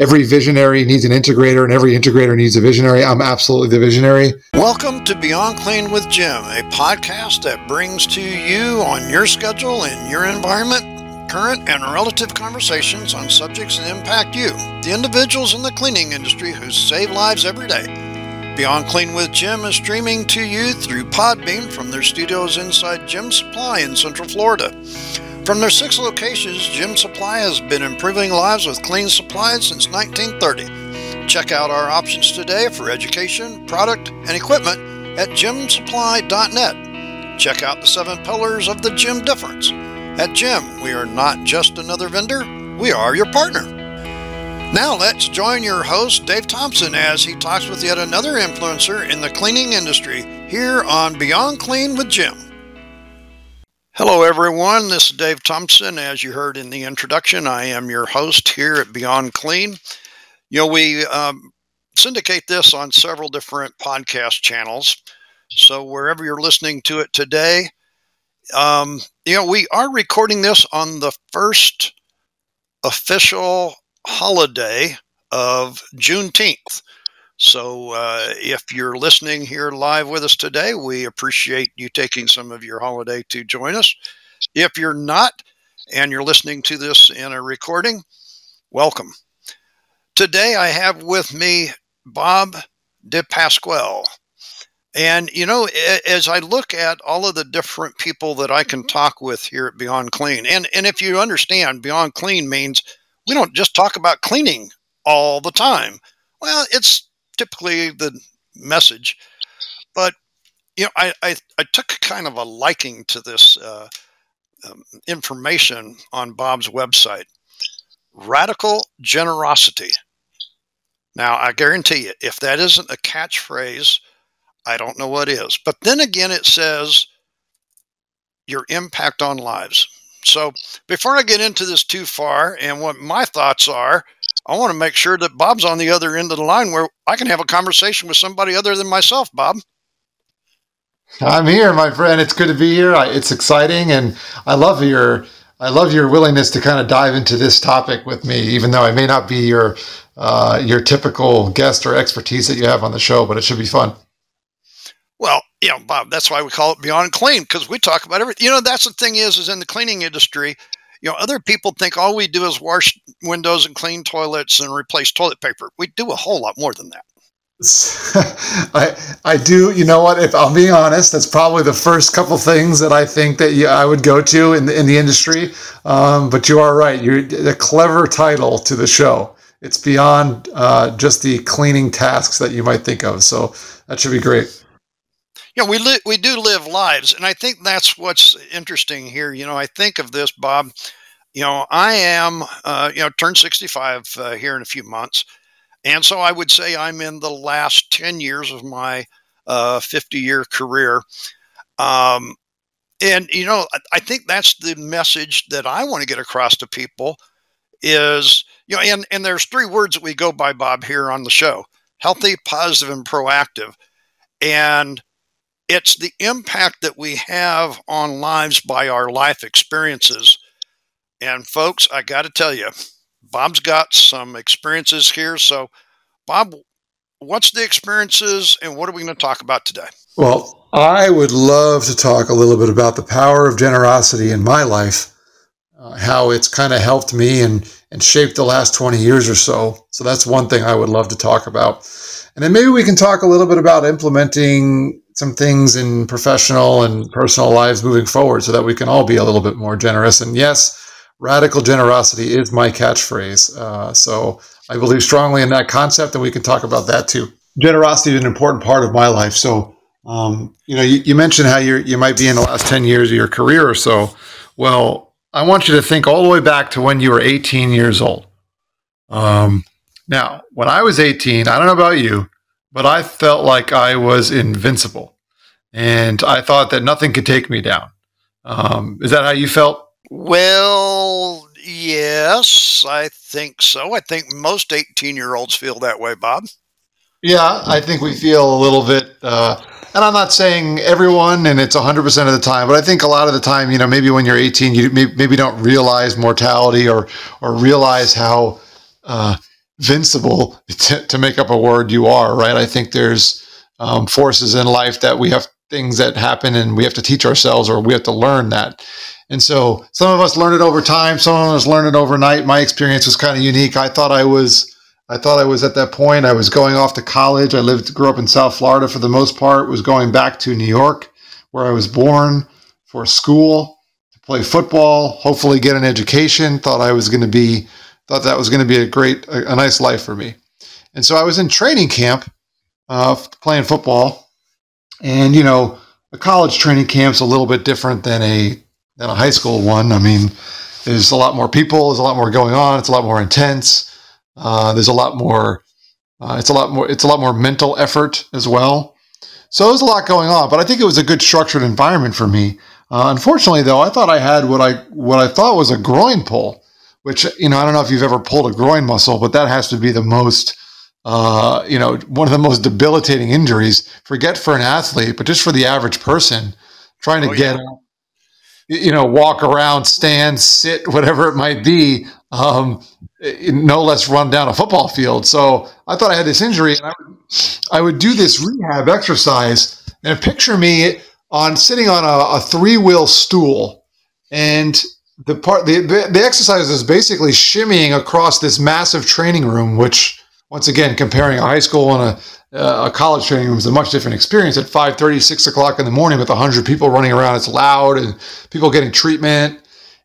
every visionary needs an integrator and every integrator needs a visionary. I'm absolutely the visionary. Welcome to Beyond Clean with Gem, a podcast that brings to you on your schedule and your environment current and relative conversations on subjects that impact you, the individuals in the cleaning industry who save lives every day. Beyond Clean with Gem is streaming to you through Podbean from their studios inside Gem Supply in Central Florida. From their six locations, Gem Supply has been improving lives with clean supplies since 1930. Check out our options today for education, product, and equipment at gemsupply.net. Check out the seven pillars of the Gem difference. At Gem, we are not just another vendor, we are your partner. Now let's join your host, Dave Thompson, as he talks with yet another influencer in the cleaning industry here on Beyond Clean with Gem. Hello, everyone. This is Dave Thompson. As you heard in the introduction, I am your host here at Beyond Clean. You know, we um, syndicate this on several different podcast channels. So wherever you're listening to it today, um, you know, we are recording this on the first official holiday of Juneteenth. So, uh, if you're listening here live with us today, we appreciate you taking some of your holiday to join us. If you're not, and you're listening to this in a recording, welcome. Today, I have with me Bob DePasquale. And, you know, as I look at all of the different people that I can talk with here at Beyond Clean, and, and if you understand, Beyond Clean means we don't just talk about cleaning all the time. Well, it's typically the message, but you know, I, I, I took kind of a liking to this uh, um, information on Bob's website. Radical generosity. Now, I guarantee you, if that isn't a catchphrase, I don't know what is. But then again, it says your impact on lives. So before I get into this too far and what my thoughts are, I want to make sure that Bob's on the other end of the line where I can have a conversation with somebody other than myself, Bob. I'm here, my friend. It's good to be here. It's exciting, and I love your I love your willingness to kind of dive into this topic with me, even though I may not be your uh, your typical guest or expertise that you have on the show, but it should be fun. Well, you know, Bob, that's why we call it Beyond Clean because we talk about everything. You know, that's the thing is, is in the cleaning industry, you know, other people think all we do is wash windows and clean toilets and replace toilet paper. We do a whole lot more than that. I I do. You know what? If I'm being honest, that's probably the first couple things that I think that you, I would go to in the in the industry. Um, but you are right. You're a clever title to the show. It's beyond uh, just the cleaning tasks that you might think of. So that should be great you know, we li- we do live lives, and I think that's what's interesting here. You know, I think of this, Bob. You know, I am, uh, you know, turned 65 uh, here in a few months, and so I would say I'm in the last 10 years of my 50 uh, year career. Um, and you know, I, think that's the message that I want to get across to people is you know, and and there's three words that we go by, Bob, here on the show: healthy, positive, and proactive. And it's the impact that we have on lives by our life experiences. And folks, I got to tell you, Bob's got some experiences here. So, Bob, what's the experiences and what are we going to talk about today? Well, I would love to talk a little bit about the power of generosity in my life, uh, how it's kind of helped me and, and shaped the last 20 years or so. So, that's one thing I would love to talk about. And then maybe we can talk a little bit about implementing some things in professional and personal lives moving forward so that we can all be a little bit more generous. And yes, radical generosity is my catchphrase. Uh, so I believe strongly in that concept, and we can talk about that too. Generosity is an important part of my life. So, um, you know, you, you mentioned how you you might be in the last 10 years of your career or so. Well, I want you to think all the way back to when you were 18 years old. Um, now, when I was 18, I don't know about you, but I felt like I was invincible. And I thought that nothing could take me down. Um, is that how you felt? Well, yes, I think so. I think most 18 year olds feel that way, Bob. Yeah, I think we feel a little bit, uh, and I'm not saying everyone, and it's 100% of the time, but I think a lot of the time, you know, maybe when you're 18, you maybe don't realize mortality or or realize how uh, invincible to, to make up a word you are, right? I think there's um, forces in life that we have things that happen and we have to teach ourselves or we have to learn that. And so some of us learn it over time, some of us learn it overnight. My experience was kind of unique. I thought I was I thought I was at that point. I was going off to college. I lived grew up in South Florida for the most part, was going back to New York where I was born for school to play football, hopefully get an education. Thought I was going to be thought that was going to be a great a, a, nice life for me. And so I was in training camp uh, playing football. And you know, a college training camp's a little bit different than a than a high school one. I mean, there's a lot more people, there's a lot more going on, it's a lot more intense. Uh, there's a lot more. Uh, it's a lot more. It's a lot more mental effort as well. So there's a lot going on, but I think it was a good structured environment for me. Uh, unfortunately, though, I thought I had what I what I thought was a groin pull, which you know I don't know if you've ever pulled a groin muscle, but that has to be the most uh, you know one of the most debilitating injuries. Forget for an athlete, but just for the average person trying to oh, get yeah you know, walk around, stand, sit, whatever it might be, um, no less run down a football field. So I thought I had this injury, and I would, I would do this rehab exercise, and picture me on sitting on a, a three wheel stool, and the part the, the, exercise is basically shimmying across this massive training room, which once again comparing a high school and a uh, a college training room is a much different experience. At 5.30 6 o'clock in the morning with 100 people running around it's loud and people getting treatment.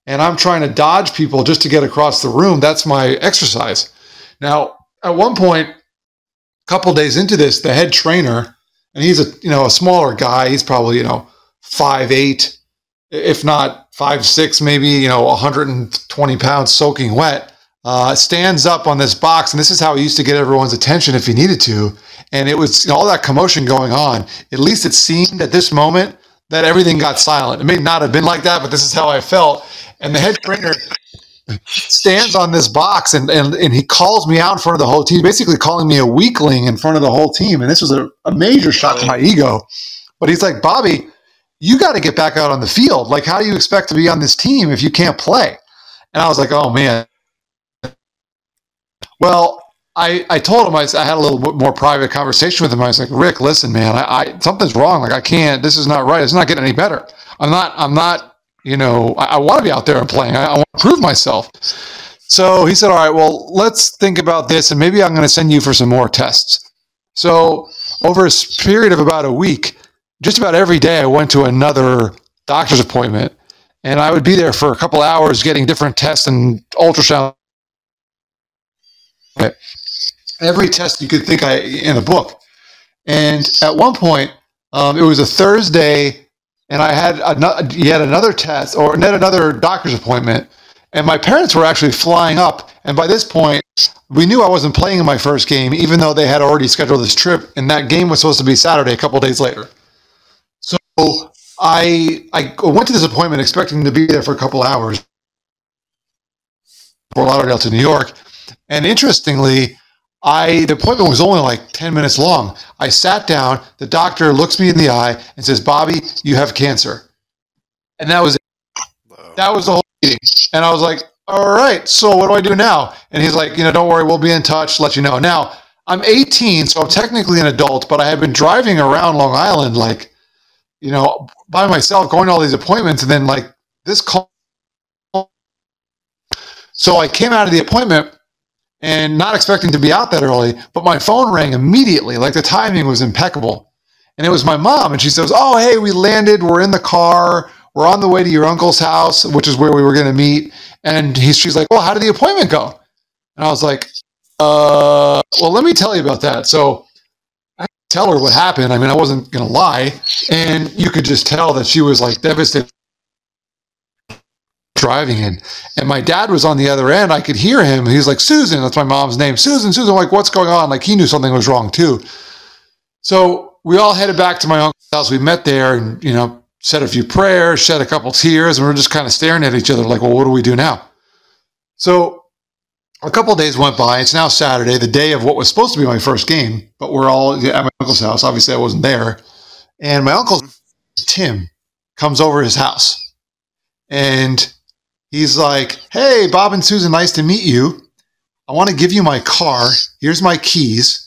And i'm trying to dodge people just to get across the room. That's my exercise. Now at one point a couple days into this the head trainer and he's a you know a smaller guy he's probably you know five eight if not five six maybe you know 120 pounds soaking wet uh, stands up on this box, and this is how he used to get everyone's attention if he needed to. And it was you know, all that commotion going on. At least it seemed at this moment that everything got silent. It may not have been like that, but this is how I felt. And the head trainer stands on this box and, and, and he calls me out in front of the whole team, basically calling me a weakling in front of the whole team. And this was a, a major shot to my ego. But he's like, Bobby, you got to get back out on the field. Like, how do you expect to be on this team if you can't play? And I was like, oh man, well, I, I told him I, I had a little bit more private conversation with him. I was like, Rick, listen, man, I, I something's wrong. Like I can't. This is not right. It's not getting any better. I'm not. I'm not. You know, I, I want to be out there and playing. I, I want to prove myself. So he said, all right, well, let's think about this, and maybe I'm going to send you for some more tests. So over a period of about a week, just about every day, I went to another doctor's appointment, and I would be there for a couple hours getting different tests and ultrasound every test you could think I in a book. And at one point, um, it was a Thursday, and I had yet another test or yet another doctor's appointment. And my parents were actually flying up. And by this point, we knew I wasn't playing in my first game, even though they had already scheduled this trip. And that game was supposed to be Saturday, a couple days later. I I went to this appointment expecting to be there for a couple hours, Fort Lauderdale to New York. And interestingly, I the appointment was only like 10 minutes long. I sat down, the doctor looks me in the eye and says, "Bobby, you have cancer." And that was it. That was the whole meeting. And I was like, "All right, so what do I do now?" And he's like, "You know, don't worry, we'll be in touch, let you know." Now, I'm 18, so I'm technically an adult, but I had been driving around Long Island like, you know, by myself going to all these appointments and then like this call so I came out of the appointment and not expecting to be out that early, but my phone rang immediately. Like the timing was impeccable. And it was my mom. And she says, Oh, hey, we landed. We're in the car. We're on the way to your uncle's house, which is where we were going to meet. And he's, she's like, Well, how did the appointment go? And I was like, uh, Well, let me tell you about that. So tell her what happened. I mean, I wasn't going to lie. And you could just tell that she was like devastated driving in. And my dad was on the other end. I could hear him. He's like, Susan, that's my mom's name. Susan, Susan. I'm like, what's going on? Like, he knew something was wrong too. So we all headed back to my uncle's house. We met there and, you know, said a few prayers, shed a couple tears, and we are just kind of staring at each other like, well, what do we do now? So a couple days went by. It's now Saturday, the day of what was supposed to be my first game, but we're all at my uncle's house. Obviously, I wasn't there. And my uncle, Tim, comes over his house. And he's like, "Hey, Bob and Susan, nice to meet you." I want to give you my car. Here's my keys.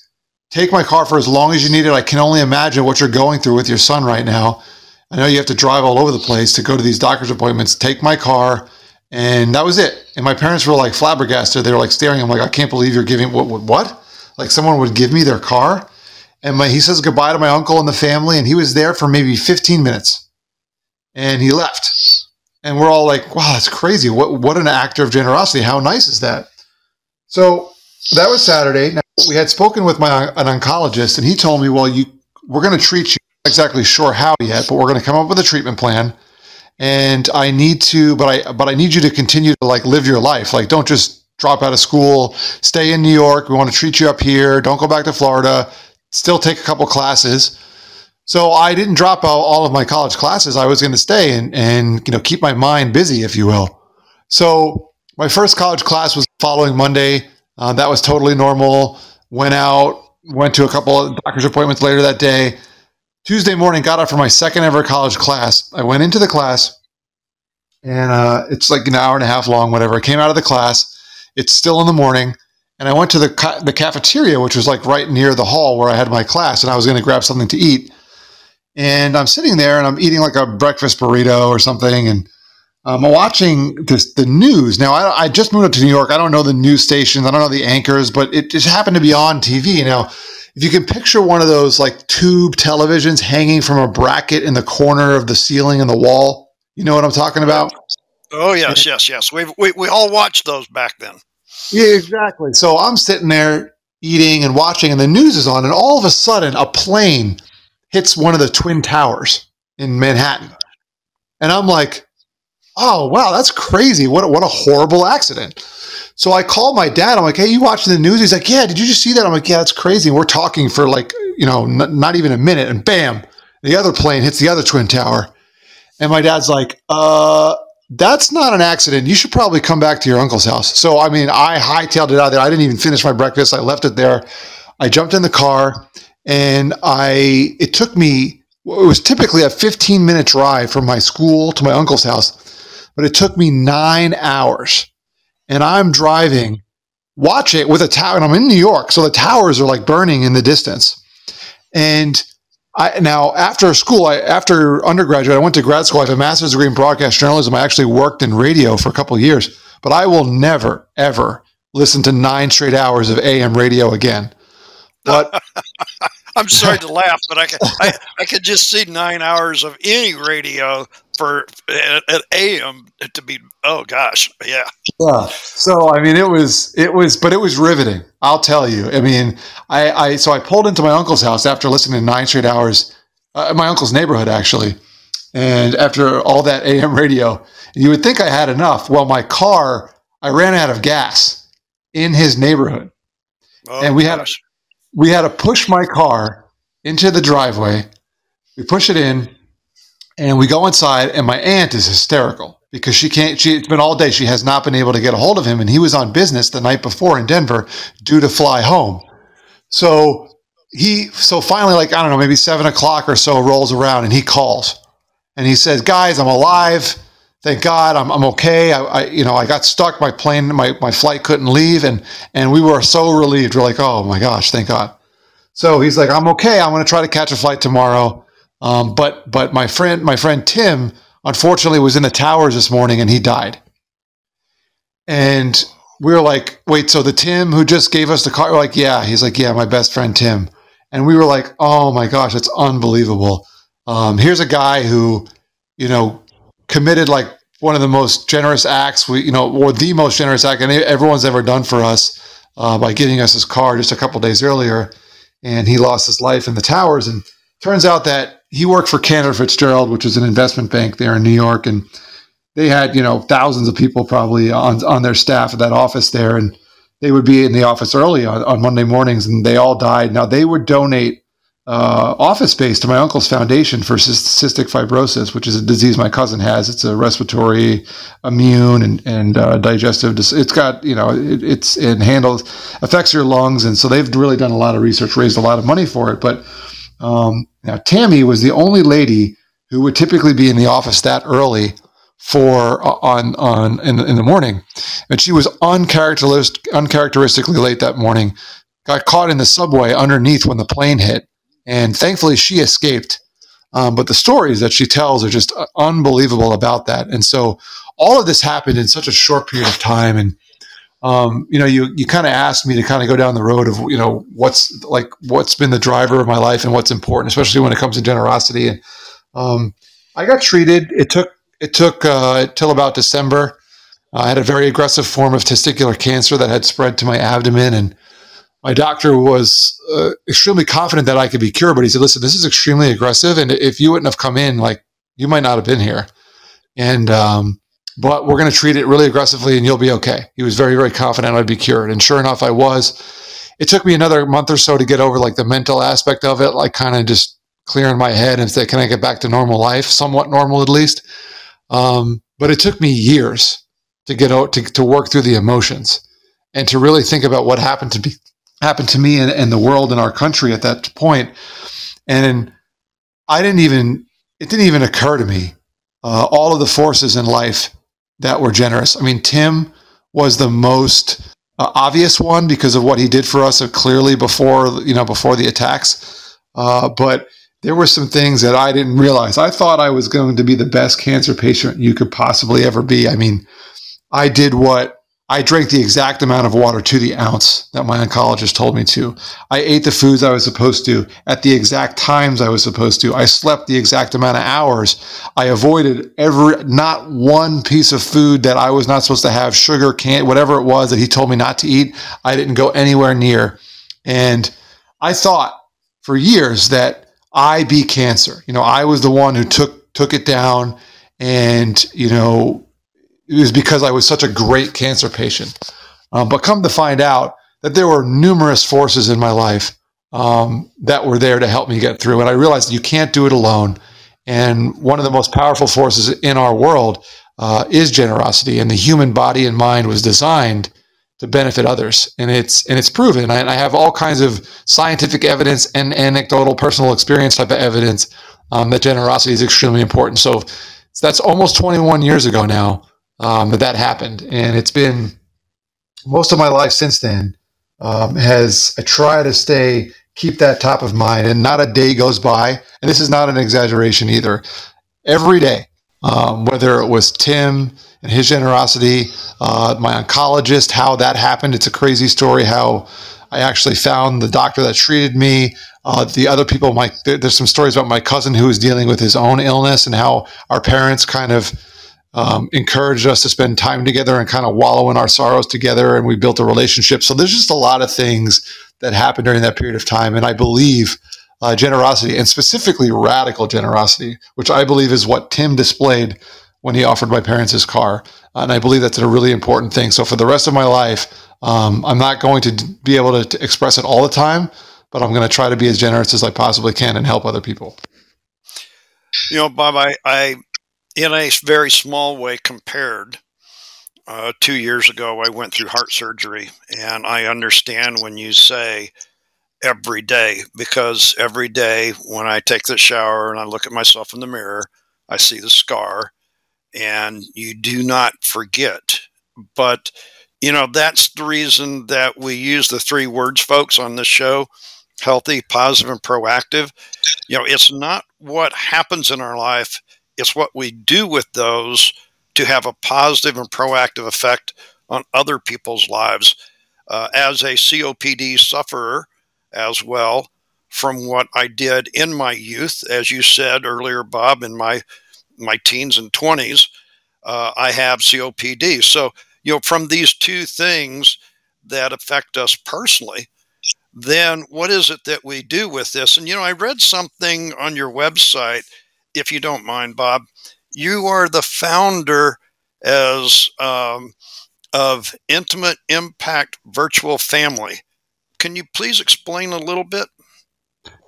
Take my car for as long as you need it. I can only imagine what you're going through with your son right now. I know you have to drive all over the place to go to these doctor's appointments. Take my car. And that was it. And my parents were like flabbergasted. They were like staring. I'm like, I can't believe you're giving what, what, what? Like someone would give me their car. And my, he says goodbye to my uncle and the family. And he was there for maybe 15 minutes and he left. And we're all like, wow, that's crazy. What, what an actor of generosity. How nice is that? So that was Saturday. Now, we had spoken with my an oncologist, and he told me, well, you we're going to treat you. Not exactly sure how yet, but we're going to come up with a treatment plan. And I need to, but I but I need you to continue to like live your life. Like, don't just drop out of school. Stay in New York. We want to treat you up here. Don't go back to Florida. Still take a couple classes. So I didn't drop out all of my college classes. I was going to stay and and you know keep my mind busy, if you will. So my first college class was following Monday. Uh, that was totally normal. Went out, went to a couple of doctor's appointments later that day. Tuesday morning, got up for my second ever college class. I went into the class, and uh, it's like an hour and a half long, whatever. I came out of the class. It's still in the morning, and I went to the ca- the cafeteria, which was like right near the hall where I had my class, and I was going to grab something to eat. And I'm sitting there, and I'm eating like a breakfast burrito or something, and I'm watching this, the news. Now, I, I, just moved up to New York. I don't know the news stations. I don't know the anchors, but it just happened to be on TV. Now, if you can picture one of those like tube televisions hanging from a bracket in the corner of the ceiling and the wall, you know what I'm talking about? Oh, yes, yes, yes. we we, we all watched those back then. Yeah, exactly. So I'm sitting there eating and watching, and the news is on, and all of a sudden, a plane hits one of the Twin Towers in Manhattan. And I'm like, oh wow, that's crazy. What what a horrible accident. So I called my dad. I'm like, hey, you watching the news? He's like, yeah. Did you just see that? I'm like, yeah, that's crazy. And we're talking for like you know n- not even a minute, and bam, the other plane hits the other twin tower. And my dad's like, uh, that's not an accident. You should probably come back to your uncle's house. So I mean, I hightailed it out there. I didn't even finish my breakfast. I left it there. I jumped in the car, and I it took me. It was typically a 15 minute drive from my school to my uncle's house but it took me nine hours. And I'm driving, watch it with a tower, and I'm in New York, so the towers are like burning in the distance. And I now after school, I after undergraduate, I went to grad school. I have a master's degree in broadcast journalism. I actually worked in radio for a couple years, but I will never ever listen to nine straight hours of AM radio again. But I'm sorry to laugh, but I can I, I could just see nine hours of any radio for at, at AM to be oh gosh yeah yeah so I mean it was it was but it was riveting I'll tell you I mean I I so I pulled into my uncle's house after listening to nine straight hours uh, my uncle's neighborhood actually and after all that AM radio you would think I had enough well my car I ran out of gas in his neighborhood oh, and we gosh. had we had to push my car into the driveway. We push it in and we go inside and my aunt is hysterical because she can't she it's been all day she has not been able to get a hold of him and he was on business the night before in Denver due to fly home. So he so finally like I don't know maybe seven o'clock or so rolls around and he calls and he says guys I'm alive thank God I'm, I'm okay. I, I, you know, I got stuck. My plane, my, my flight couldn't leave. And, and we were so relieved. We're like, oh my gosh, thank God. So he's like, I'm okay. I'm going to try to catch a flight tomorrow. Um, but, but my friend, my friend Tim, unfortunately was in the towers this morning and he died. And we were like, wait, so the Tim who just gave us the car, we're like, yeah, he's like, yeah, my best friend Tim. And we were like, oh my gosh, it's unbelievable. Um, here's a guy who, you know, committed like one of the most generous acts we, you know, or the most generous act and everyone's ever done for us uh, by giving us his car just a couple days earlier, and he lost his life in the towers. And turns out that he worked for Cantor Fitzgerald, which is an investment bank there in New York, and they had you know thousands of people probably on on their staff at that office there, and they would be in the office early on, on Monday mornings, and they all died. Now they would donate uh, office space to my uncle's foundation for cystic fibrosis, which is a disease my cousin has. It's a respiratory, immune, and, and uh, digestive. Dis- it's got you know it, it's it handles affects your lungs, and so they've really done a lot of research, raised a lot of money for it. But um, now Tammy was the only lady who would typically be in the office that early for uh, on on in, in the morning, and she was uncharacteristic, uncharacteristically late that morning. Got caught in the subway underneath when the plane hit, and thankfully she escaped. Um, but the stories that she tells are just uh, unbelievable about that. And so all of this happened in such a short period of time, and um, you know, you you kind of asked me to kind of go down the road of you know what's like what's been the driver of my life and what's important, especially when it comes to generosity. And um, I got treated. It took it took uh, till about December. I had a very aggressive form of testicular cancer that had spread to my abdomen, and my doctor was uh, extremely confident that I could be cured. But he said, "Listen, this is extremely aggressive, and if you wouldn't have come in, like you might not have been here." And um, but we're going to treat it really aggressively and you'll be okay. He was very, very confident I'd be cured. And sure enough, I was. It took me another month or so to get over like the mental aspect of it, like kind of just clearing my head and say, can I get back to normal life? Somewhat normal, at least. Um, but it took me years to get out to, to work through the emotions and to really think about what happened to be happened to me and, and the world and our country at that point. And I didn't even it didn't even occur to me uh, all of the forces in life that were generous. I mean, Tim was the most uh, obvious one because of what he did for us uh, clearly before you know before the attacks. Uh, but there were some things that I didn't realize. I thought I was going to be the best cancer patient you could possibly ever be. I mean, I did what I drank the exact amount of water to the ounce that my oncologist told me to. I ate the foods I was supposed to at the exact times I was supposed to. I slept the exact amount of hours. I avoided every, not one piece of food that I was not supposed to have, sugar, can't, whatever it was that he told me not to eat. I didn't go anywhere near. And I thought for years that I beat cancer. You know, I was the one who took, took it down and, you know, it was because I was such a great cancer patient. Um, but come to find out that there were numerous forces in my life um, that were there to help me get through. And I realized you can't do it alone. And one of the most powerful forces in our world uh, is generosity. And the human body and mind was designed to benefit others, and it's and it's proven. And I, I have all kinds of scientific evidence and anecdotal, personal experience type of evidence um, that generosity is extremely important. So that's almost 21 years ago now um, that that happened, and it's been most of my life since then um, has I try to stay keep that top of mind, and not a day goes by, and this is not an exaggeration either. Every day, um, whether it was Tim and his generosity, uh, my oncologist, how that happened. It's a crazy story how I actually found the doctor that treated me. Uh, the other people, my there, there's some stories about my cousin who was dealing with his own illness and how our parents kind of um, encouraged us to spend time together and kind of wallow in our sorrows together. And we built a relationship. So there's just a lot of things that happened during that period of time. And I believe uh, generosity and specifically radical generosity, which I believe is what Tim displayed when he offered my parents his car. And I believe that's a really important thing. So for the rest of my life, um, I'm not going to be able to, to express it all the time, but I'm going to try to be as generous as I possibly can and help other people. You know, Bob, I, I in a very small way compared. Uh, two years ago, I went through heart surgery, and I understand when you say every day because every day when I take the shower and I look at myself in the mirror, I see the scar, and you do not forget. But you know that's the reason that we use the three words, folks, on this show: healthy, positive, and proactive. You know, it's not what happens in our life it's what we do with those to have a positive and proactive effect on other people's lives. Uh, as a COPD sufferer as well, from what I did in my youth, as you said earlier, Bob, in my my teens and twenties, uh, I have COPD. So you know, from these two things that affect us personally, then what is it that we do with this? And you know, I read something on your website if you don't mind, Bob, you are the founder as um, of Initiate Impact Virtual Family. Can you please explain a little bit?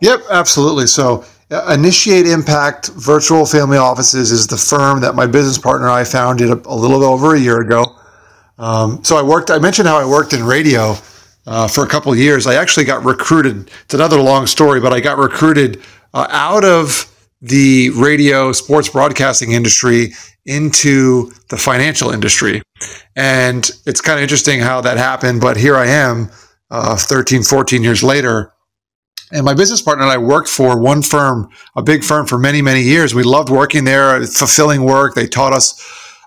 Yep, absolutely. So, uh, Initiate Impact Virtual Family Offices is the firm that my business partner and I founded a, a little over a year ago. Um, so, I worked. I mentioned how I worked in radio uh, for a couple years. I actually got recruited. It's another long story, but I got recruited uh, out of the radio sports broadcasting industry into the financial industry. And it's kind of interesting how that happened. But here I am, uh, 13, 14 years later. And my business partner and I worked for one firm, a big firm for many, many years. We loved working there, fulfilling work. They taught us,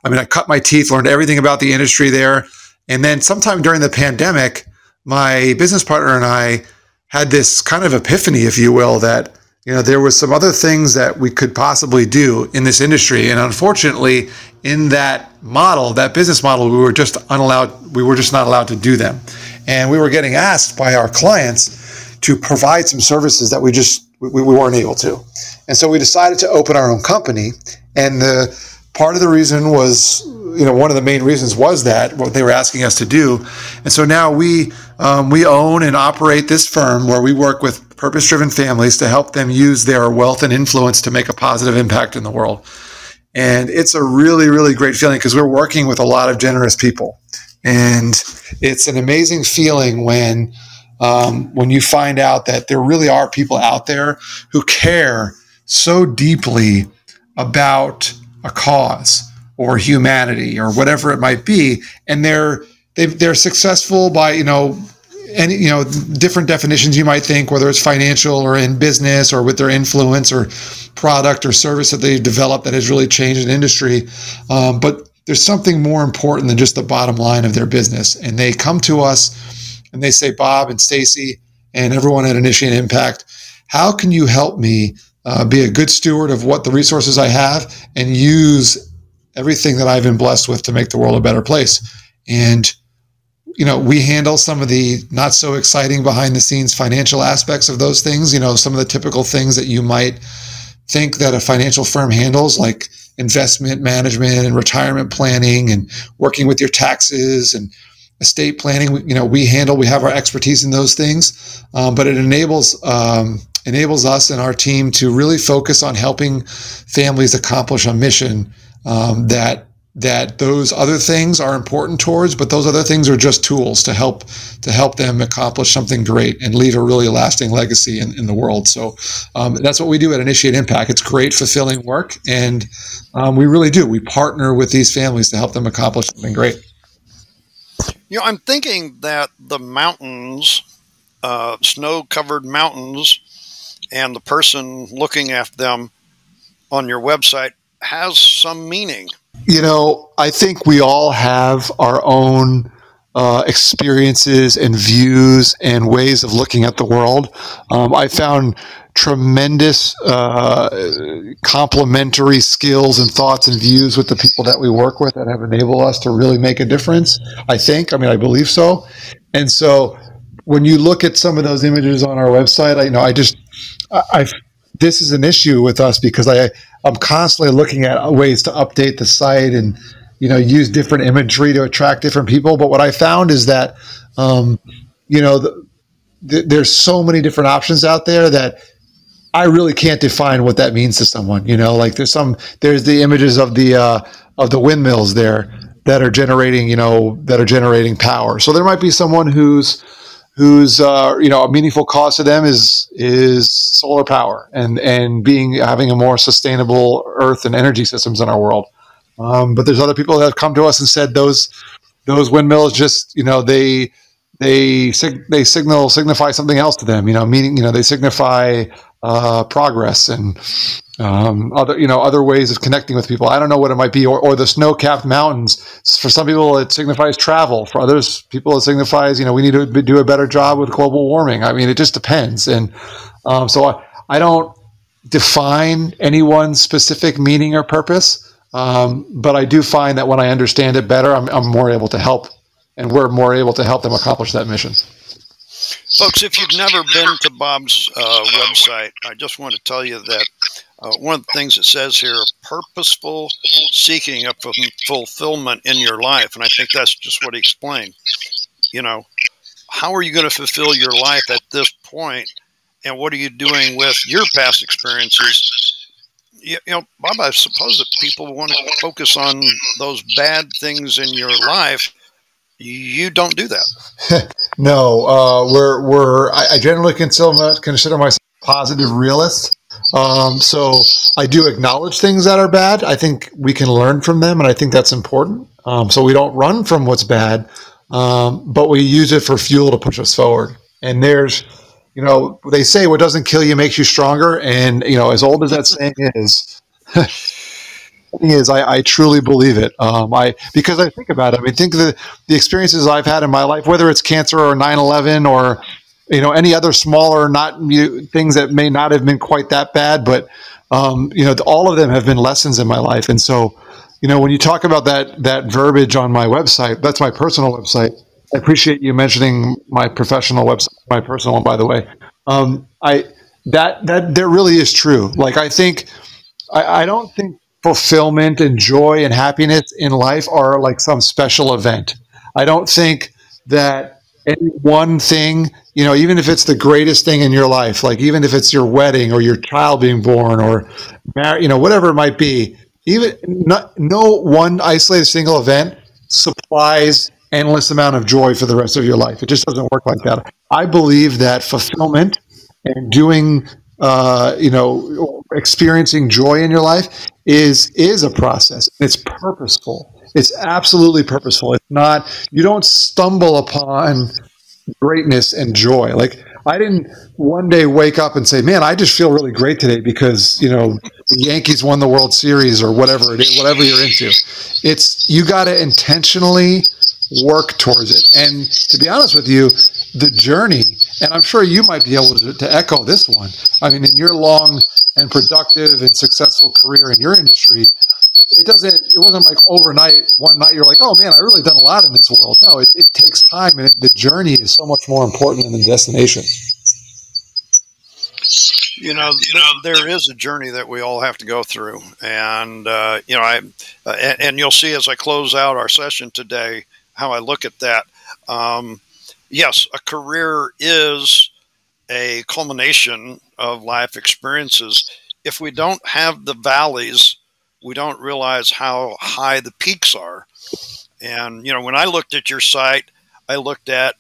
I mean, I cut my teeth, learned everything about the industry there. And then sometime during the pandemic, my business partner and I had this kind of epiphany, if you will, that you know there was some other things that we could possibly do in this industry and unfortunately in that model that business model we were just unallowed we were just not allowed to do them. And we were getting asked by our clients to provide some services that we just we, we weren't able to. And so we decided to open our own company and the part of the reason was you know one of the main reasons was that what they were asking us to do. And so now we um, we own and operate this firm where we work with purpose driven families to help them use their wealth and influence to make a positive impact in the world. And it's a really really great feeling because we're working with a lot of generous people. And it's an amazing feeling when um, when you find out that there really are people out there who care so deeply about a cause or humanity or whatever it might be, and they're they, they're successful by you know any you know different definitions you might think whether it's financial or in business or with their influence or product or service that they've developed that has really changed an industry um, but there's something more important than just the bottom line of their business and they come to us and they say bob and stacy and everyone at initiate impact how can you help me uh, be a good steward of what the resources I have, and use everything that I've been blessed with to make the world a better place. And you know, we handle some of the not so exciting behind the scenes financial aspects of those things. You know, some of the typical things that you might think that a financial firm handles, like investment management and retirement planning and working with your taxes and estate planning. You know, we handle, we have our expertise in those things, um, but it enables um, enables us and our team to really focus on helping families accomplish a mission um, that that those other things are important towards, but those other things are just tools to help to help them accomplish something great and leave a really lasting legacy in, in the world. So um, that's what we do at Initiate Impact. It's great, fulfilling work, and um, we really do. We partner with these families to help them accomplish something great. You know, I'm thinking that the mountains, uh, snow-covered mountains, and the person looking at them on your website has some meaning. You know, I think we all have our own uh, experiences and views and ways of looking at the world. Um, I found tremendous uh, complementary skills and thoughts and views with the people that we work with that have enabled us to really make a difference. I think, I mean, I believe so. And so when you look at some of those images on our website, I you know I just I this is an issue with us because I I'm constantly looking at ways to update the site and you know use different imagery to attract different people. But what I found is that um, you know the, the, there's so many different options out there that I really can't define what that means to someone. You know, like there's some there's the images of the uh, of the windmills there that are generating you know that are generating power. So there might be someone who's whose uh, you know a meaningful cause to them is is solar power and and being having a more sustainable earth and energy systems in our world. Um, but there's other people that have come to us and said those those windmills just you know they they sig- they signal signify something else to them. You know, meaning you know they signify uh, progress and um, other you know other ways of connecting with people. I don't know what it might be, or, or the snow-capped mountains. For some people, it signifies travel. For others, people, it signifies you know we need to do a better job with global warming. I mean, it just depends. And um, so I, I don't define any one specific meaning or purpose, um, but I do find that when I understand it better, I'm, I'm more able to help, and we're more able to help them accomplish that mission. Folks, if you've never been to Bob's uh, website, I just want to tell you that uh, one of the things it says here purposeful seeking of fulfillment in your life. And I think that's just what he explained. You know, how are you going to fulfill your life at this point, And what are you doing with your past experiences? You, you know, Bob, I suppose that people want to focus on those bad things in your life you don't do that. no, uh, we're we're I, I generally consider myself a positive realist. Um, so I do acknowledge things that are bad. I think we can learn from them, and I think that's important. Um, so we don't run from what's bad, um, but we use it for fuel to push us forward. And there's, you know, they say what doesn't kill you makes you stronger. And you know, as old as that saying is. thing is, I, I, truly believe it. Um, I because I think about it. I mean, think the the experiences I've had in my life, whether it's cancer or 9/11 or you know any other smaller not things that may not have been quite that bad, but um, you know all of them have been lessons in my life. And so, you know, when you talk about that that verbiage on my website, that's my personal website. I appreciate you mentioning my professional website, my personal one, by the way. Um, I that that there really is true. Like I think I, I don't think fulfillment and joy and happiness in life are like some special event. I don't think that any one thing, you know, even if it's the greatest thing in your life, like even if it's your wedding or your child being born or, you know, whatever it might be, even not, no one isolated single event supplies endless amount of joy for the rest of your life. It just doesn't work like that. I believe that fulfillment and doing uh, you know, experiencing joy in your life is is a process. It's purposeful. It's absolutely purposeful. It's not. You don't stumble upon greatness and joy. Like I didn't one day wake up and say, "Man, I just feel really great today because you know the Yankees won the World Series or whatever it is, whatever you're into." It's you got to intentionally work towards it. And to be honest with you, the journey, and I'm sure you might be able to, to echo this one. I mean, in your long and productive and successful career in your industry, it doesn't it wasn't like overnight one night you're like oh man i really done a lot in this world no it, it takes time and it, the journey is so much more important than the destination you know, there is a journey that we all have to go through and uh, you know i uh, and, and, you'll see as i close out our session today how I look at that. Um, yes, a career is a culmination of life experiences. If we don't have the valleys, we don't realize how high the peaks are. And, you know, when I looked at your site, I looked at,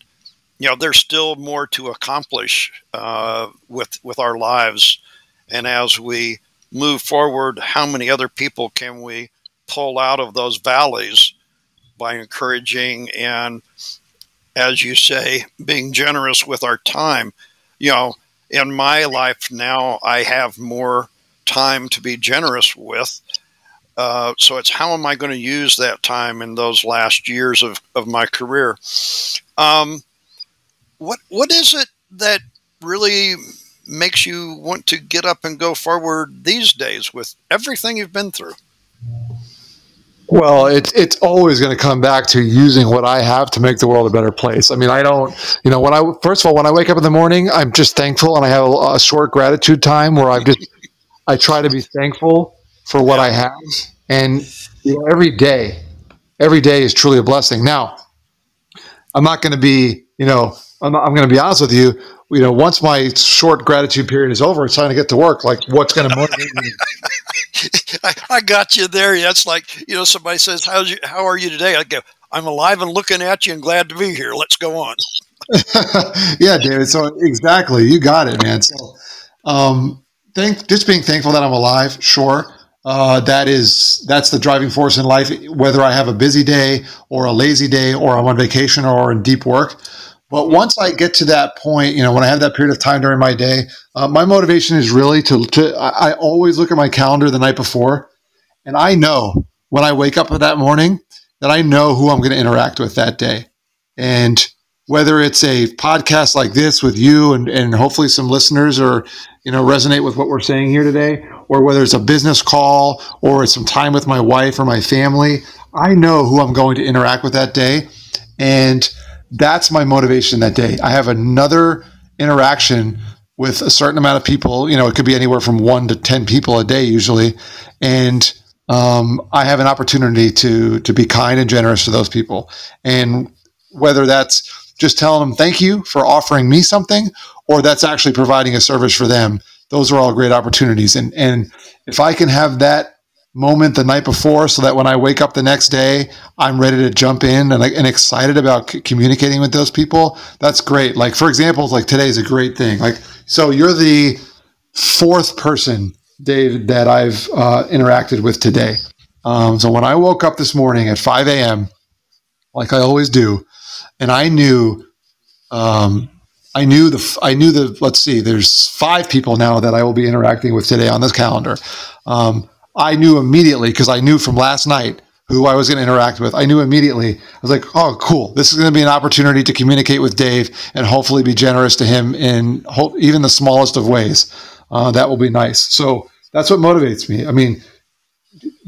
you know, there's still more to accomplish uh, with, with our lives. And as we move forward, how many other people can we pull out of those valleys by encouraging and, as you say, being generous with our time. You know, in my life now, I have more time to be generous with. Uh, so it's how am I going to use that time in those last years of, of my career? Um, what what is it that really makes you want to get up and go forward these days with everything you've been through? Well, it's it's always going to come back to using what I have to make the world a better place. I mean, I don't, you know, when I first of all, when I wake up in the morning, I'm just thankful, and I have a, a short gratitude time where I just I try to be thankful for what I have, and you know, every day, every day is truly a blessing. Now, I'm not going to be, you know, I'm, I'm going to be honest with you. You know, once my short gratitude period is over, it's time to get to work. Like, what's going to motivate me? I, I, got you there. Yeah, it's like you know somebody says, "How's you? How are you today?" I go, "I'm alive and looking at you and glad to be here. Let's go on." yeah, David. So exactly, you got it, man. So, um, thank just being thankful that I'm alive. Sure, uh, that is that's the driving force in life. Whether I have a busy day or a lazy day, or I'm on vacation or in deep work. But once I get to that point, you know, when I have that period of time during my day, uh, my motivation is really to, to I, always look at my calendar the night before, and I know when I wake up that morning that I know who I'm going to interact with that day. And whether it's a podcast like this with you and, and hopefully some listeners or, you know, resonate with what we're saying here today, or whether it's a business call or it's some time with my wife or my family, I know who I'm going to interact with that day. And that's my motivation that day. I have another interaction with a certain amount of people. You know, it could be anywhere from one to 10 people a day usually. And um, I have an opportunity to, to be kind and generous to those people. And whether that's just telling them thank you for offering me something or that's actually providing a service for them, those are all great opportunities. And, and if I can have that moment the night before so that when I wake up the next day, I'm ready to jump in and, and excited about c- communicating with those people. That's great. Like, for example, like today is a great thing. Like, so you're the fourth person, Dave, that I've uh, interacted with today. Um, so when I woke up this morning at 5 a.m., like I always do, and I knew, um, I knew the, I knew the. Let's see, there's five people now that I will be interacting with today on this calendar. Um, I knew immediately because I knew from last night who I was going to interact with. I knew immediately. I was like, "Oh, cool! This is going to be an opportunity to communicate with Dave and hopefully be generous to him in even the smallest of ways. Uh, that will be nice." So that's what motivates me. I mean,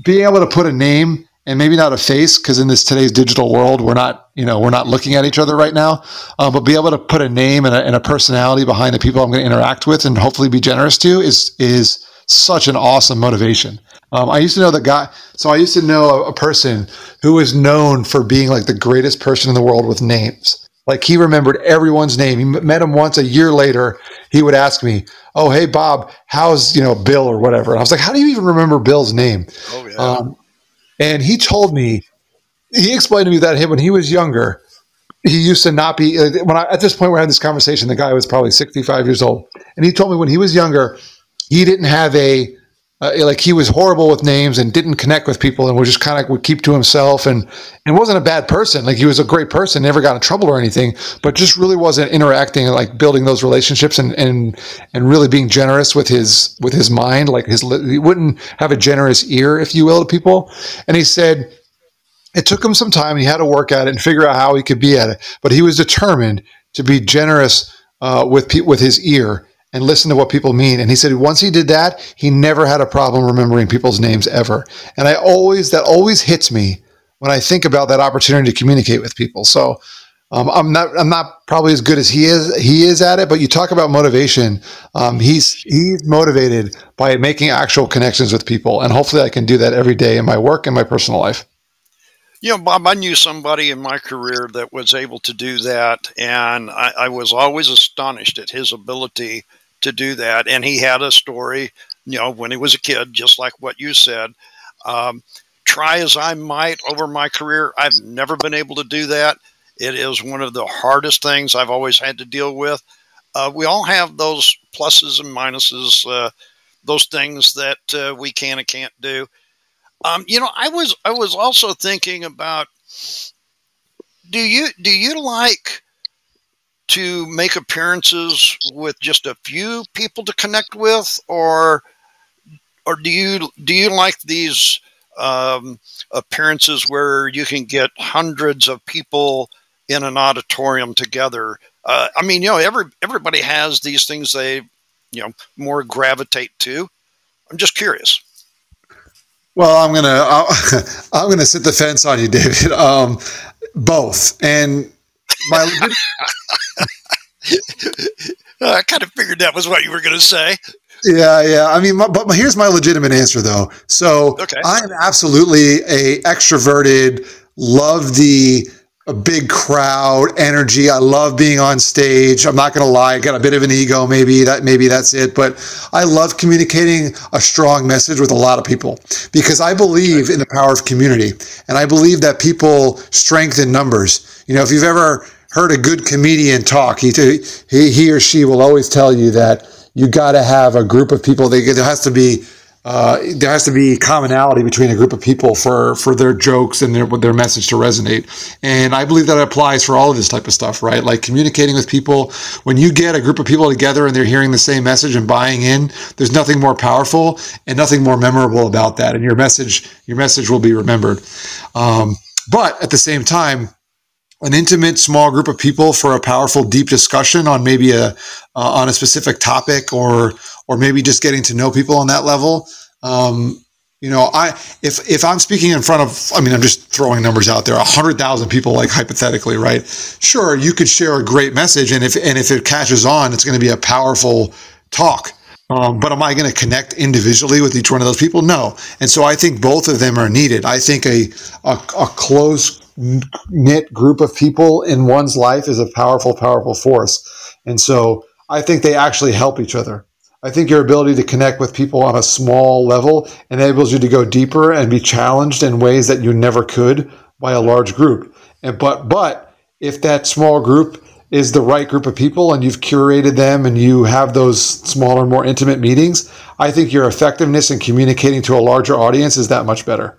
being able to put a name and maybe not a face because in this today's digital world we're not you know we're not looking at each other right now uh, but be able to put a name and a, and a personality behind the people i'm going to interact with and hopefully be generous to is is such an awesome motivation um, i used to know the guy so i used to know a, a person who was known for being like the greatest person in the world with names like he remembered everyone's name. He met him once a year later. He would ask me, "Oh, hey Bob, how's you know Bill or whatever?" And I was like, "How do you even remember Bill's name?" Oh yeah. Um, and he told me, he explained to me that him when he was younger, he used to not be when I at this point we're having this conversation. The guy was probably sixty five years old, and he told me when he was younger, he didn't have a uh, like he was horrible with names and didn't connect with people and was just kind of would keep to himself and and wasn't a bad person. Like he was a great person never got in trouble or anything but just really wasn't interacting like building those relationships and and and really being generous with his with his mind. Like his he wouldn't have a generous ear if you will to people. And he said it took him some time he had to work at it and figure out how he could be at it but he was determined to be generous uh, with with his ear and listen to what people mean. And he said once he did that, he never had a problem remembering people's names ever. And I always, that always hits me when I think about that opportunity to communicate with people. So um, I'm not, I'm not probably as good as he is, he is at it, but you talk about motivation. Um, he's, he's motivated by making actual connections with people. And hopefully I can do that every day in my work and my personal life. You know, Bob, I knew somebody in my career that was able to do that, and I, I was always astonished at his ability to do that. And he had a story, you know, when he was a kid, just like what you said. Um, try as I might over my career, I've never been able to do that. It is one of the hardest things I've always had to deal with. Uh, we all have those pluses and minuses, uh, those things that uh, we can and can't do. Um, you know, I was I was also thinking about do you do you like to make appearances with just a few people to connect with, or or do you do you like these um, appearances where you can get hundreds of people in an auditorium together? Uh, I mean, you know, every everybody has these things they you know more gravitate to. I'm just curious. Well, I'm gonna I'm gonna sit the fence on you, David. Um, both, and my I kind of figured that was what you were going to say. Yeah, yeah. I mean, but here's my legitimate answer, though. So okay. I am absolutely a extroverted, love the a big crowd energy. I love being on stage. I'm not going to lie. I got a bit of an ego. Maybe that, maybe that's it. But I love communicating a strong message with a lot of people because I believe in the power of community and I believe that people strengthen numbers. You know, if you've ever heard a good comedian talk, he, he, he or she will always tell you that you got to have a group of people. They, there has to be uh, there has to be commonality between a group of people for for their jokes and their their message to resonate. And I believe that applies for all of this type of stuff, right? Like communicating with people. When you get a group of people together and they're hearing the same message and buying in, there's nothing more powerful and nothing more memorable about that. And your message your message will be remembered. Um, but at the same time, an intimate small group of people for a powerful deep discussion on maybe a uh, on a specific topic or or maybe just getting to know people on that level um, you know i if if i'm speaking in front of i mean i'm just throwing numbers out there 100000 people like hypothetically right sure you could share a great message and if and if it catches on it's going to be a powerful talk um, but am I going to connect individually with each one of those people? No. And so I think both of them are needed. I think a, a, a close knit group of people in one's life is a powerful, powerful force. And so I think they actually help each other. I think your ability to connect with people on a small level enables you to go deeper and be challenged in ways that you never could by a large group. And but but if that small group is the right group of people and you've curated them and you have those smaller, more intimate meetings, I think your effectiveness in communicating to a larger audience is that much better.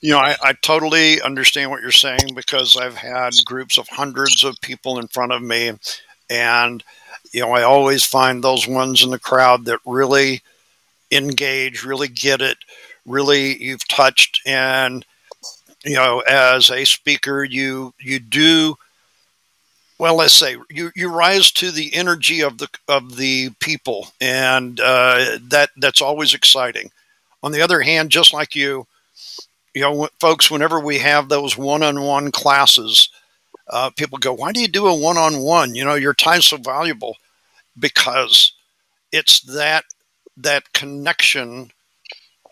You know, I, I totally understand what you're saying because I've had groups of hundreds of people in front of me. And, you know, I always find those ones in the crowd that really engage, really get it, really you've touched. And, you know, as a speaker, you, you do well let's say you, you rise to the energy of the of the people and uh, that that's always exciting on the other hand just like you you know, folks, whenever we have those one-on-one classes, uh, people go, "Why do you do a one-on-one? You know, your time's so valuable." Because it's that that connection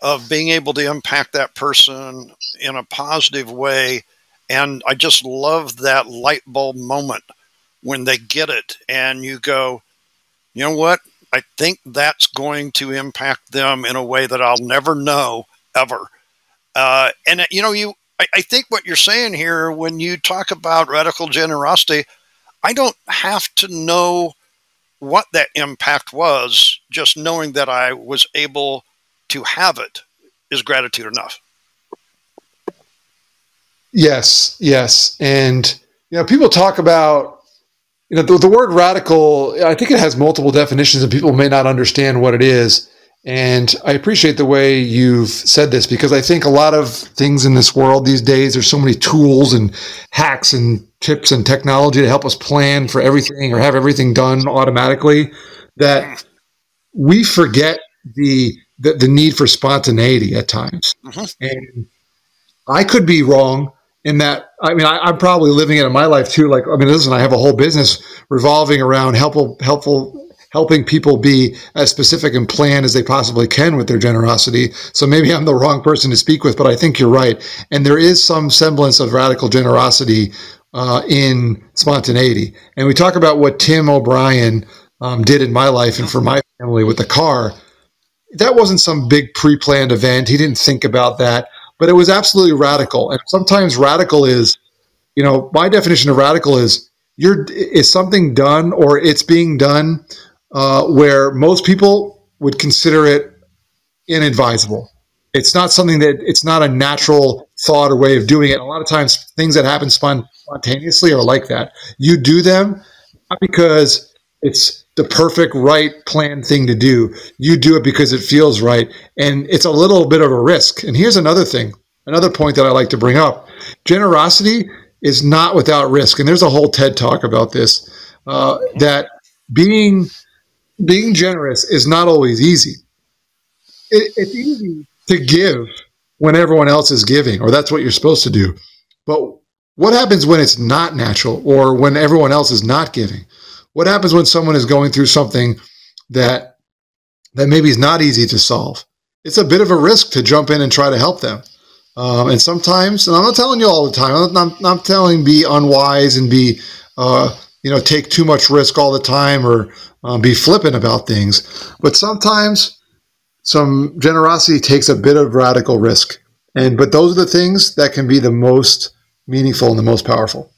of being able to impact that person in a positive way, and I just love that light bulb moment when they get it, and you go, "You know what? I think that's going to impact them in a way that I'll never know ever." Uh, and you know, you I, I think what you're saying here when you talk about radical generosity, I don't have to know what that impact was. Just knowing that I was able to have it is gratitude enough. Yes, yes, and you know, people talk about you know the, the word radical. I think it has multiple definitions, and people may not understand what it is. And I appreciate the way you've said this because I think a lot of things in this world these days, there's so many tools and hacks and tips and technology to help us plan for everything or have everything done automatically that we forget the the, the need for spontaneity at times. Mm-hmm. And I could be wrong in that. I mean, I, am probably living it in my life too. Like, I mean, listen, I have a whole business revolving around helpful, helpful helping people be as specific and planned as they possibly can with their generosity. So maybe I'm the wrong person to speak with, but I think you're right. And there is some semblance of radical generosity uh, in spontaneity. And we talk about what Tim O'Brien um, did in my life and for my family with the car. That wasn't some big pre planned event. He didn't think about that, but it was absolutely radical. And sometimes radical is, you know, my definition of radical is you're is something done or it's being done uh, where most people would consider it inadvisable. It's not something that it's not a natural thought or way of doing it. A lot of times, things that happen spontaneously are like that. You do them not because it's the perfect, right, planned thing to do. You do it because it feels right, and it's a little bit of a risk. And here's another thing, another point that I like to bring up: generosity is not without risk. And there's a whole TED talk about this. Uh, that being being generous is not always easy. It, it's easy to give when everyone else is giving, or that's what you're supposed to do. But what happens when it's not natural or when everyone else is not giving? What happens when someone is going through something that that maybe is not easy to solve? It's a bit of a risk to jump in and try to help them. Um, and sometimes, and I'm not telling you all the time, I'm not, I'm telling be unwise and be, uh, you know, take too much risk all the time or um, be flippant about things. But sometimes some generosity takes a bit of radical risk. And but those are the things that can be the most meaningful and the most powerful.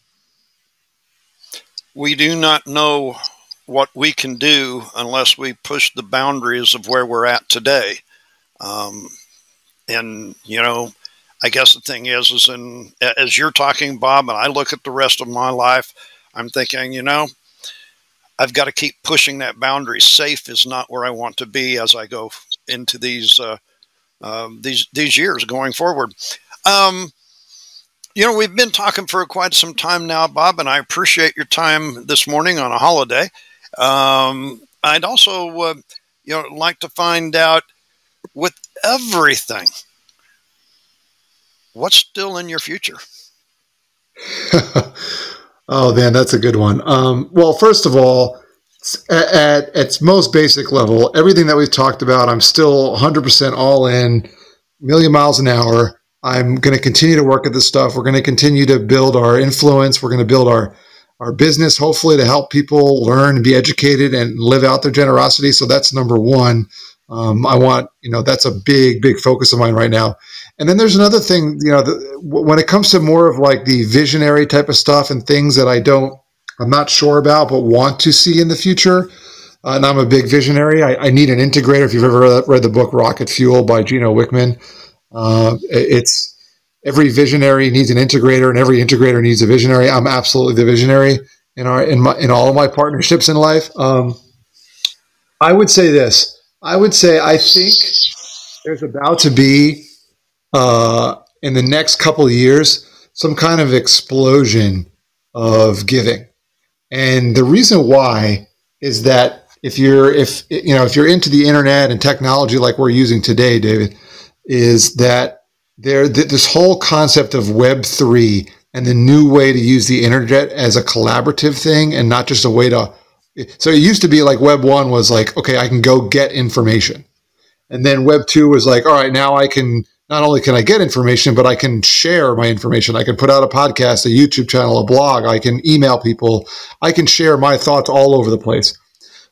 We do not know what we can do unless we push the boundaries of where we're at today. Um, and you know, I guess the thing is, is in as you're talking, Bob, and I look at the rest of my life, I'm thinking, you know, I've got to keep pushing that boundary. Safe is not where I want to be as I go into these uh, um, these these years going forward. Um, you know, we've been talking for quite some time now, Bob, and I appreciate your time this morning on a holiday. Um, I'd also, uh, you know, like to find out with everything, what's still in your future. Oh man, that's a good one. Um, well, first of all, at, at, its most basic level, everything that we've talked about, I'm still 100% all in, million miles an hour. I'm going to continue to work at this stuff. We're going to continue to build our influence. We're going to build our our business, hopefully, to help people learn be educated and live out their generosity. So that's number one. Um, I want, you know, that's a big, big focus of mine right now. And then there's another thing, you know, the, when it comes to more of like the visionary type of stuff and things that I don't I'm not sure about, but want to see in the future. Uh, and I'm a big visionary. I, I, need an integrator. If you've ever read the book Rocket Fuel by Gino Wickman, uh, it's every visionary needs an integrator, and every integrator needs a visionary. I'm absolutely the visionary in our in my in all of my partnerships in life. Um, I would say this. I would say I think there's about to be uh, in the next couple of years some kind of explosion of giving, and the reason why is that if you're if you know if you're into the internet and technology like we're using today, David, is that there this whole concept of Web three and the new way to use the internet as a collaborative thing and not just a way to. So it used to be like Web one was like okay, I can go get information, and then Web two was like all right, now I can not only can I get information, but I can share my information. I can put out a podcast, a YouTube channel, a blog. I can email people. I can share my thoughts all over the place.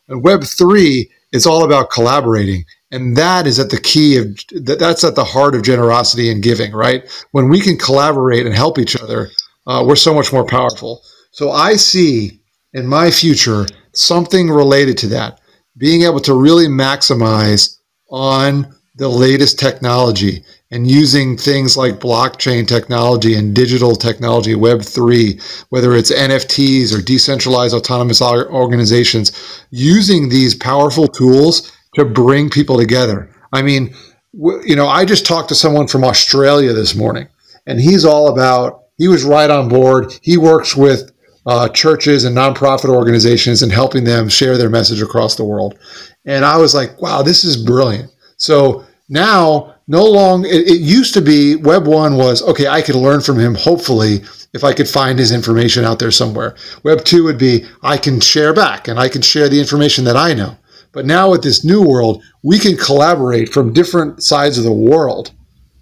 And Web three is all about collaborating. And that is at the key of that's at the heart of generosity and giving, right? When we can collaborate and help each other, uh, we're so much more powerful. So I see in my future something related to that, being able to really maximize on the latest technology and using things like blockchain technology and digital technology, Web3, whether it's NFTs or decentralized autonomous organizations, using these powerful tools to bring people together. I mean, you know, I just talked to someone from Australia this morning, and he's all about, he was right on board. He works with uh, churches and nonprofit organizations and helping them share their message across the world. And I was like, wow, this is brilliant. So now no long it, it, used to be web 1 was okay i could learn from him hopefully if i could find his information out there somewhere. Web 2 would be i can share back and i can share the information that i know. But now with this new world we can collaborate from different sides of the world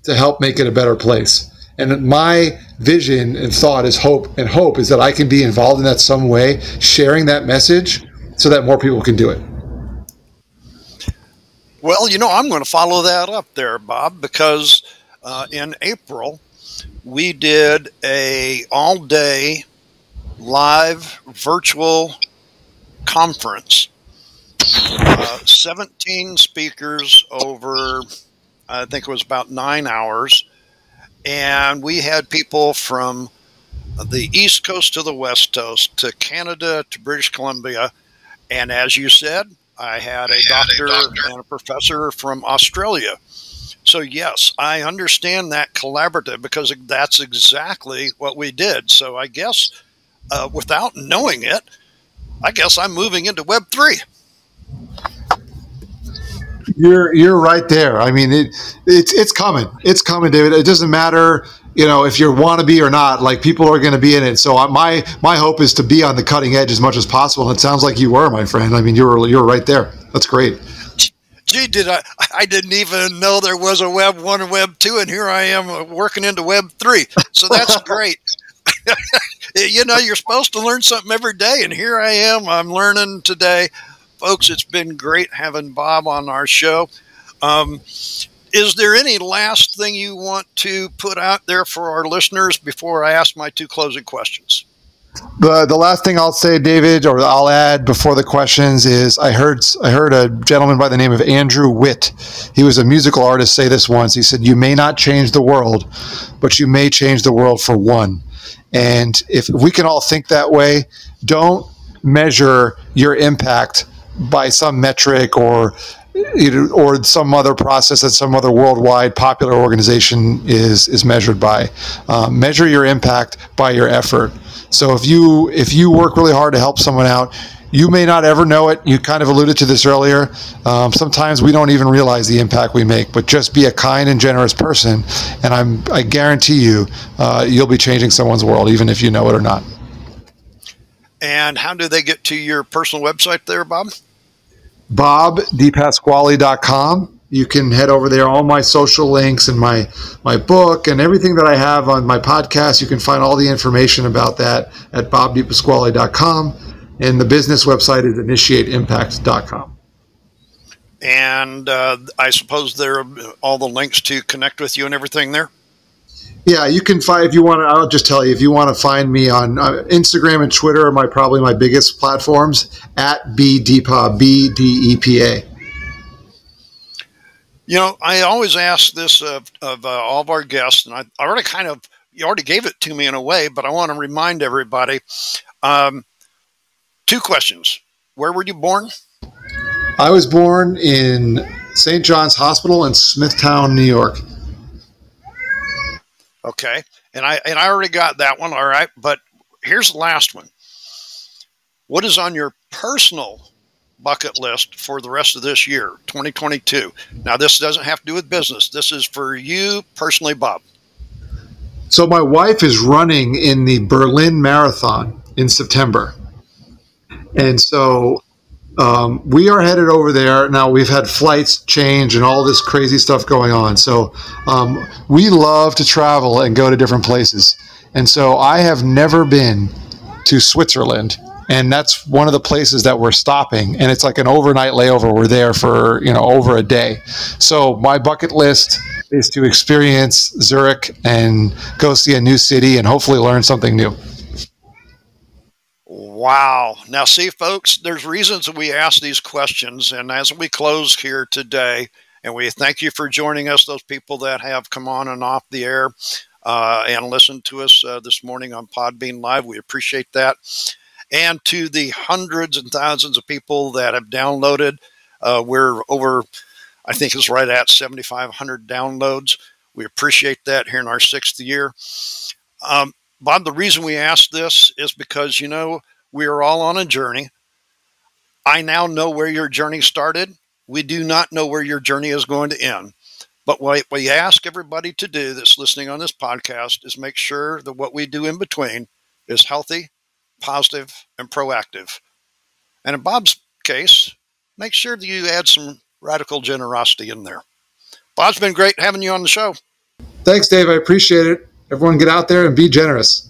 to help make it a better place. And my vision and thought is hope and hope is that i can be involved in that some way sharing that message so that more people can do it well, you know, I'm going to follow that up there, Bob, because uh, in April we did a all-day live virtual conference. Uh, 17 speakers over, I think it was about nine hours. And we had people from the East Coast to the West Coast to Canada to British Columbia. And as you said, I had a doctor, and a professor from Australia. So, yes, I understand that collaborative because that's exactly what we did. So, I guess uh, without knowing it, I guess I'm moving into Web3. You're you're right there. I mean, it, it's it's coming. It's coming, David. It doesn't matter you know if you want to be or not like people are going to be in it. So my my hope is to be on the cutting edge as much as possible and it sounds like you were my friend. I mean you were you were right there. That's great. Gee did i i didn't even know there was a web 1 and web 2 and here i am working into web 3 so that's great. You know you're supposed to learn something every day and here i am i'm learning today. Folks it's been great having bob on our show. Um, is there any last thing you want to put out there for our listeners before I ask my two closing questions? The the last thing I'll say, David, or I'll add before the questions is I heard I heard a gentleman by the name of Andrew Witt. He was a musical artist say this once. He said, "You may not change the world, but you may change the world for one." And if we can all think that way, don't measure your impact by some metric or or some other process that some other worldwide popular organization is is measured by. Um, measure your impact by your effort. So if you if you work really hard to help someone out, you may not ever know it. You kind of alluded to this earlier. Um, sometimes we don't even realize the impact we make. But just be a kind and generous person, and I'm I guarantee you, uh, you'll be changing someone's world, even if you know it or not. And how do they get to your personal website there, Bob? bobdipasquale.com. You can head over there. All my social links and my my book and everything that I have on my podcast. You can find all the information about that at bobdipasquale.com. And the business website is initiateimpact.com. And uh, I suppose there are all the links to connect with you and everything there. Yeah, you can find if you want to. I'll just tell you if you want to find me on uh, Instagram and Twitter are my probably my biggest platforms at bdepa b d e p a. You know, I always ask this of, of uh, all of our guests, and I already kind of you already gave it to me in a way, but I want to remind everybody. Um, two questions: Where were you born? I was born in St. John's Hospital in Smithtown, New York. Okay, and I and I already got that one. All right, but here's the last one. What is on your personal bucket list for the rest of this year, 2022? Now, this doesn't have to do with business. This is for you personally, Bob. So my wife is running in the Berlin Marathon in September, and so um, we are headed over there now. We've had flights change and all this crazy stuff going on. So um, we love to travel and go to different places. And so I have never been to Switzerland, and that's one of the places that we're stopping. And it's like an overnight layover. We're there for you know over a day. So my bucket list is to experience Zurich and go see a new city and hopefully learn something new. Wow. Now, see, folks, there's reasons we ask these questions. And as we close here today, and we thank you for joining us, those people that have come on and off the air uh, and listened to us uh, this morning on Podbean Live. We appreciate that. And to the hundreds and thousands of people that have downloaded, uh, we're over, I think it's right at 7,500 downloads. We appreciate that here in our sixth year. Um, Bob, the reason we ask this is because, you know, we are all on a journey. I now know where your journey started. We do not know where your journey is going to end. But what we ask everybody to do that's listening on this podcast is make sure that what we do in between is healthy, positive, and proactive. And in Bob's case, make sure that you add some radical generosity in there. Bob's been great having you on the show. Thanks, Dave. I appreciate it. Everyone get out there and be generous.